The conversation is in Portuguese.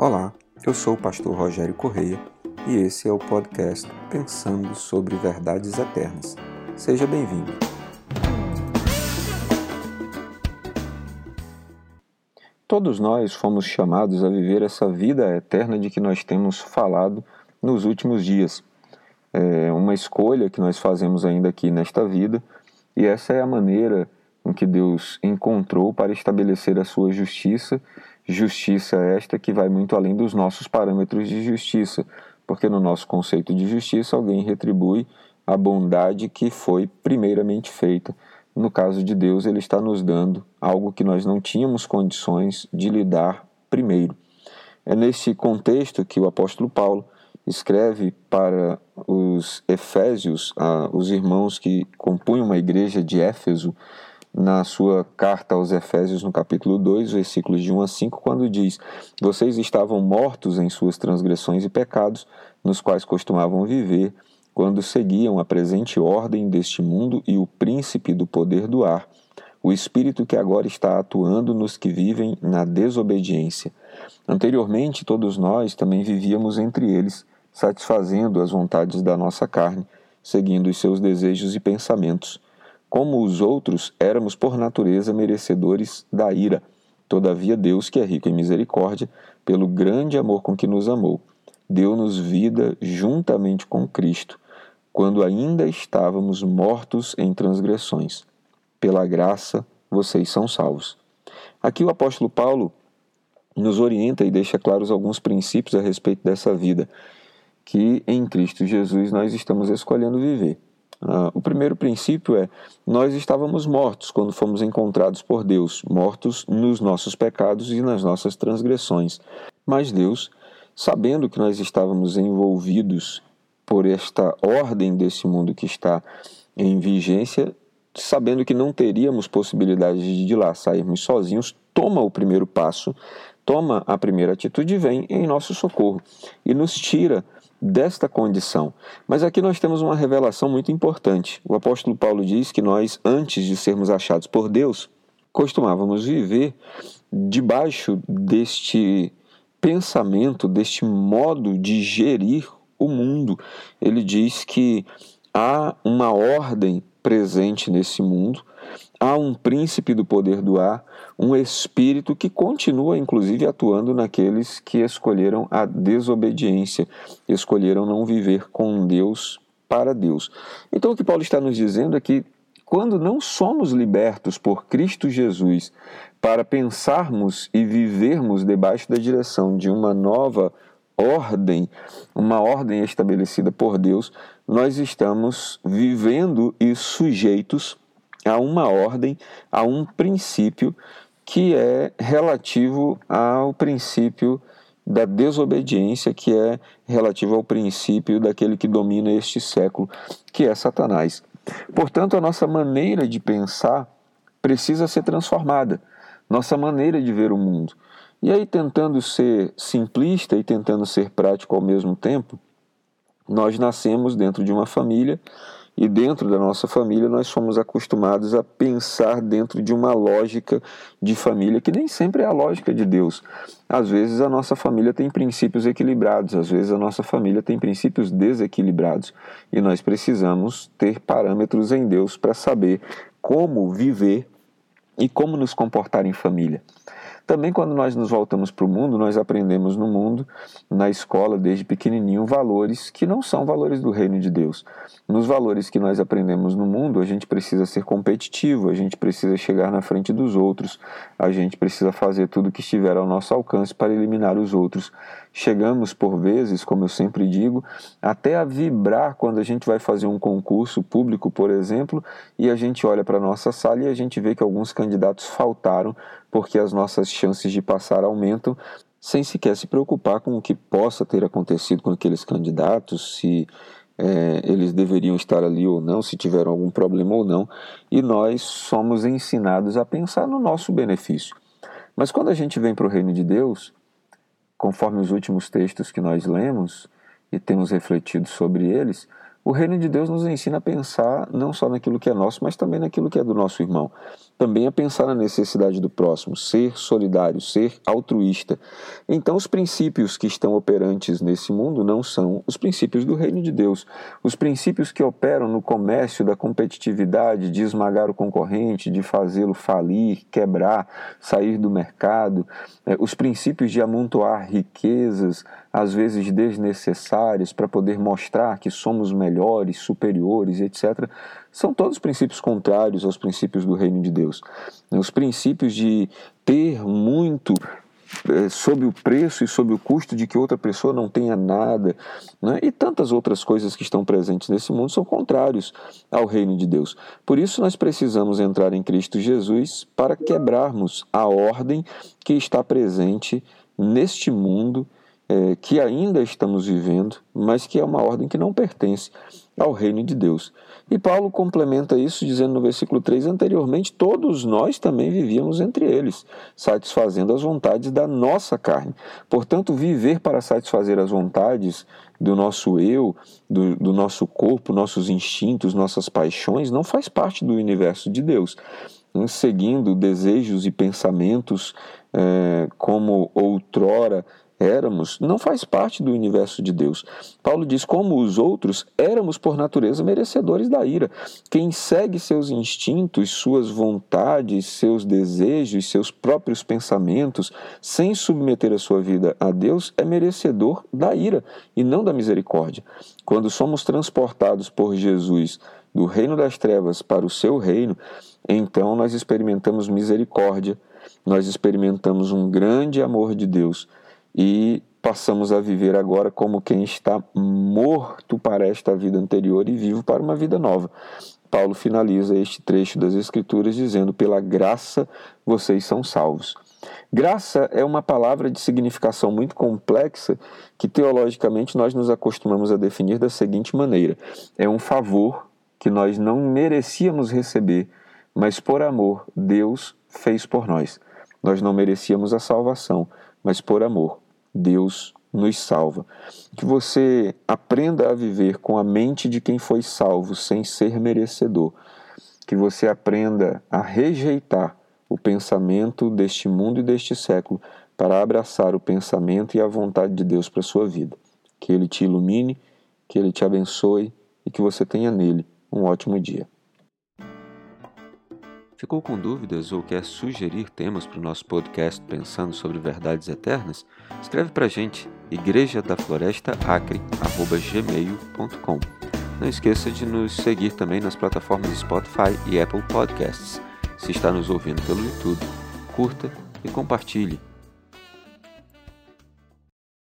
Olá, eu sou o pastor Rogério Correia e esse é o podcast Pensando sobre Verdades Eternas. Seja bem-vindo. Todos nós fomos chamados a viver essa vida eterna de que nós temos falado nos últimos dias. É uma escolha que nós fazemos ainda aqui nesta vida e essa é a maneira em que Deus encontrou para estabelecer a sua justiça Justiça esta que vai muito além dos nossos parâmetros de justiça, porque no nosso conceito de justiça alguém retribui a bondade que foi primeiramente feita. No caso de Deus, ele está nos dando algo que nós não tínhamos condições de lidar primeiro. É nesse contexto que o apóstolo Paulo escreve para os Efésios, os irmãos que compunham a igreja de Éfeso, na sua carta aos Efésios, no capítulo 2, versículos de 1 a 5, quando diz: Vocês estavam mortos em suas transgressões e pecados, nos quais costumavam viver, quando seguiam a presente ordem deste mundo e o príncipe do poder do ar, o espírito que agora está atuando nos que vivem na desobediência. Anteriormente, todos nós também vivíamos entre eles, satisfazendo as vontades da nossa carne, seguindo os seus desejos e pensamentos como os outros, éramos por natureza merecedores da ira. Todavia, Deus, que é rico em misericórdia, pelo grande amor com que nos amou, deu-nos vida juntamente com Cristo, quando ainda estávamos mortos em transgressões. Pela graça, vocês são salvos. Aqui o apóstolo Paulo nos orienta e deixa claros alguns princípios a respeito dessa vida que em Cristo Jesus nós estamos escolhendo viver. Uh, o primeiro princípio é: nós estávamos mortos quando fomos encontrados por Deus, mortos nos nossos pecados e nas nossas transgressões. Mas Deus, sabendo que nós estávamos envolvidos por esta ordem desse mundo que está em vigência, sabendo que não teríamos possibilidade de lá sairmos sozinhos, toma o primeiro passo, toma a primeira atitude e vem em nosso socorro e nos tira desta condição. Mas aqui nós temos uma revelação muito importante. O apóstolo Paulo diz que nós, antes de sermos achados por Deus, costumávamos viver debaixo deste pensamento, deste modo de gerir o mundo. Ele diz que há uma ordem presente nesse mundo há um príncipe do poder do ar, um espírito que continua, inclusive, atuando naqueles que escolheram a desobediência, escolheram não viver com Deus para Deus. Então, o que Paulo está nos dizendo é que quando não somos libertos por Cristo Jesus para pensarmos e vivermos debaixo da direção de uma nova ordem, uma ordem estabelecida por Deus, nós estamos vivendo e sujeitos a uma ordem, a um princípio que é relativo ao princípio da desobediência, que é relativo ao princípio daquele que domina este século, que é Satanás. Portanto, a nossa maneira de pensar precisa ser transformada, nossa maneira de ver o mundo. E aí, tentando ser simplista e tentando ser prático ao mesmo tempo, nós nascemos dentro de uma família e dentro da nossa família, nós somos acostumados a pensar dentro de uma lógica de família que nem sempre é a lógica de Deus. Às vezes a nossa família tem princípios equilibrados, às vezes a nossa família tem princípios desequilibrados. E nós precisamos ter parâmetros em Deus para saber como viver e como nos comportar em família. Também, quando nós nos voltamos para o mundo, nós aprendemos no mundo, na escola, desde pequenininho, valores que não são valores do reino de Deus. Nos valores que nós aprendemos no mundo, a gente precisa ser competitivo, a gente precisa chegar na frente dos outros, a gente precisa fazer tudo que estiver ao nosso alcance para eliminar os outros. Chegamos, por vezes, como eu sempre digo, até a vibrar quando a gente vai fazer um concurso público, por exemplo, e a gente olha para a nossa sala e a gente vê que alguns candidatos faltaram porque as nossas chances de passar aumentam, sem sequer se preocupar com o que possa ter acontecido com aqueles candidatos, se é, eles deveriam estar ali ou não, se tiveram algum problema ou não, e nós somos ensinados a pensar no nosso benefício. Mas quando a gente vem para o reino de Deus, conforme os últimos textos que nós lemos e temos refletido sobre eles, o reino de Deus nos ensina a pensar não só naquilo que é nosso, mas também naquilo que é do nosso irmão. Também a pensar na necessidade do próximo, ser solidário, ser altruísta. Então, os princípios que estão operantes nesse mundo não são os princípios do reino de Deus. Os princípios que operam no comércio da competitividade, de esmagar o concorrente, de fazê-lo falir, quebrar, sair do mercado, é, os princípios de amontoar riquezas, às vezes desnecessárias, para poder mostrar que somos melhores, superiores, etc., são todos princípios contrários aos princípios do reino de Deus. Os princípios de ter muito é, sob o preço e sob o custo de que outra pessoa não tenha nada, né? e tantas outras coisas que estão presentes nesse mundo são contrários ao reino de Deus. Por isso, nós precisamos entrar em Cristo Jesus para quebrarmos a ordem que está presente neste mundo é, que ainda estamos vivendo, mas que é uma ordem que não pertence ao reino de Deus. E Paulo complementa isso dizendo no versículo 3: anteriormente, todos nós também vivíamos entre eles, satisfazendo as vontades da nossa carne. Portanto, viver para satisfazer as vontades do nosso eu, do, do nosso corpo, nossos instintos, nossas paixões, não faz parte do universo de Deus seguindo desejos e pensamentos é, como outrora éramos não faz parte do universo de Deus. Paulo diz: como os outros, éramos por natureza merecedores da ira. Quem segue seus instintos, suas vontades, seus desejos, seus próprios pensamentos, sem submeter a sua vida a Deus, é merecedor da ira e não da misericórdia. Quando somos transportados por Jesus do reino das trevas para o seu reino, então nós experimentamos misericórdia, nós experimentamos um grande amor de Deus e passamos a viver agora como quem está morto para esta vida anterior e vivo para uma vida nova. Paulo finaliza este trecho das Escrituras dizendo: Pela graça vocês são salvos. Graça é uma palavra de significação muito complexa que teologicamente nós nos acostumamos a definir da seguinte maneira: é um favor que nós não merecíamos receber, mas por amor Deus fez por nós. Nós não merecíamos a salvação, mas por amor Deus nos salva. Que você aprenda a viver com a mente de quem foi salvo, sem ser merecedor. Que você aprenda a rejeitar o pensamento deste mundo e deste século para abraçar o pensamento e a vontade de Deus para a sua vida. Que Ele te ilumine, que Ele te abençoe e que você tenha nele um ótimo dia. Ficou com dúvidas ou quer sugerir temas para o nosso podcast Pensando sobre Verdades Eternas? Escreve para a gente, igreja da floresta acre@gmail.com. Não esqueça de nos seguir também nas plataformas Spotify e Apple Podcasts. Se está nos ouvindo pelo YouTube, curta e compartilhe.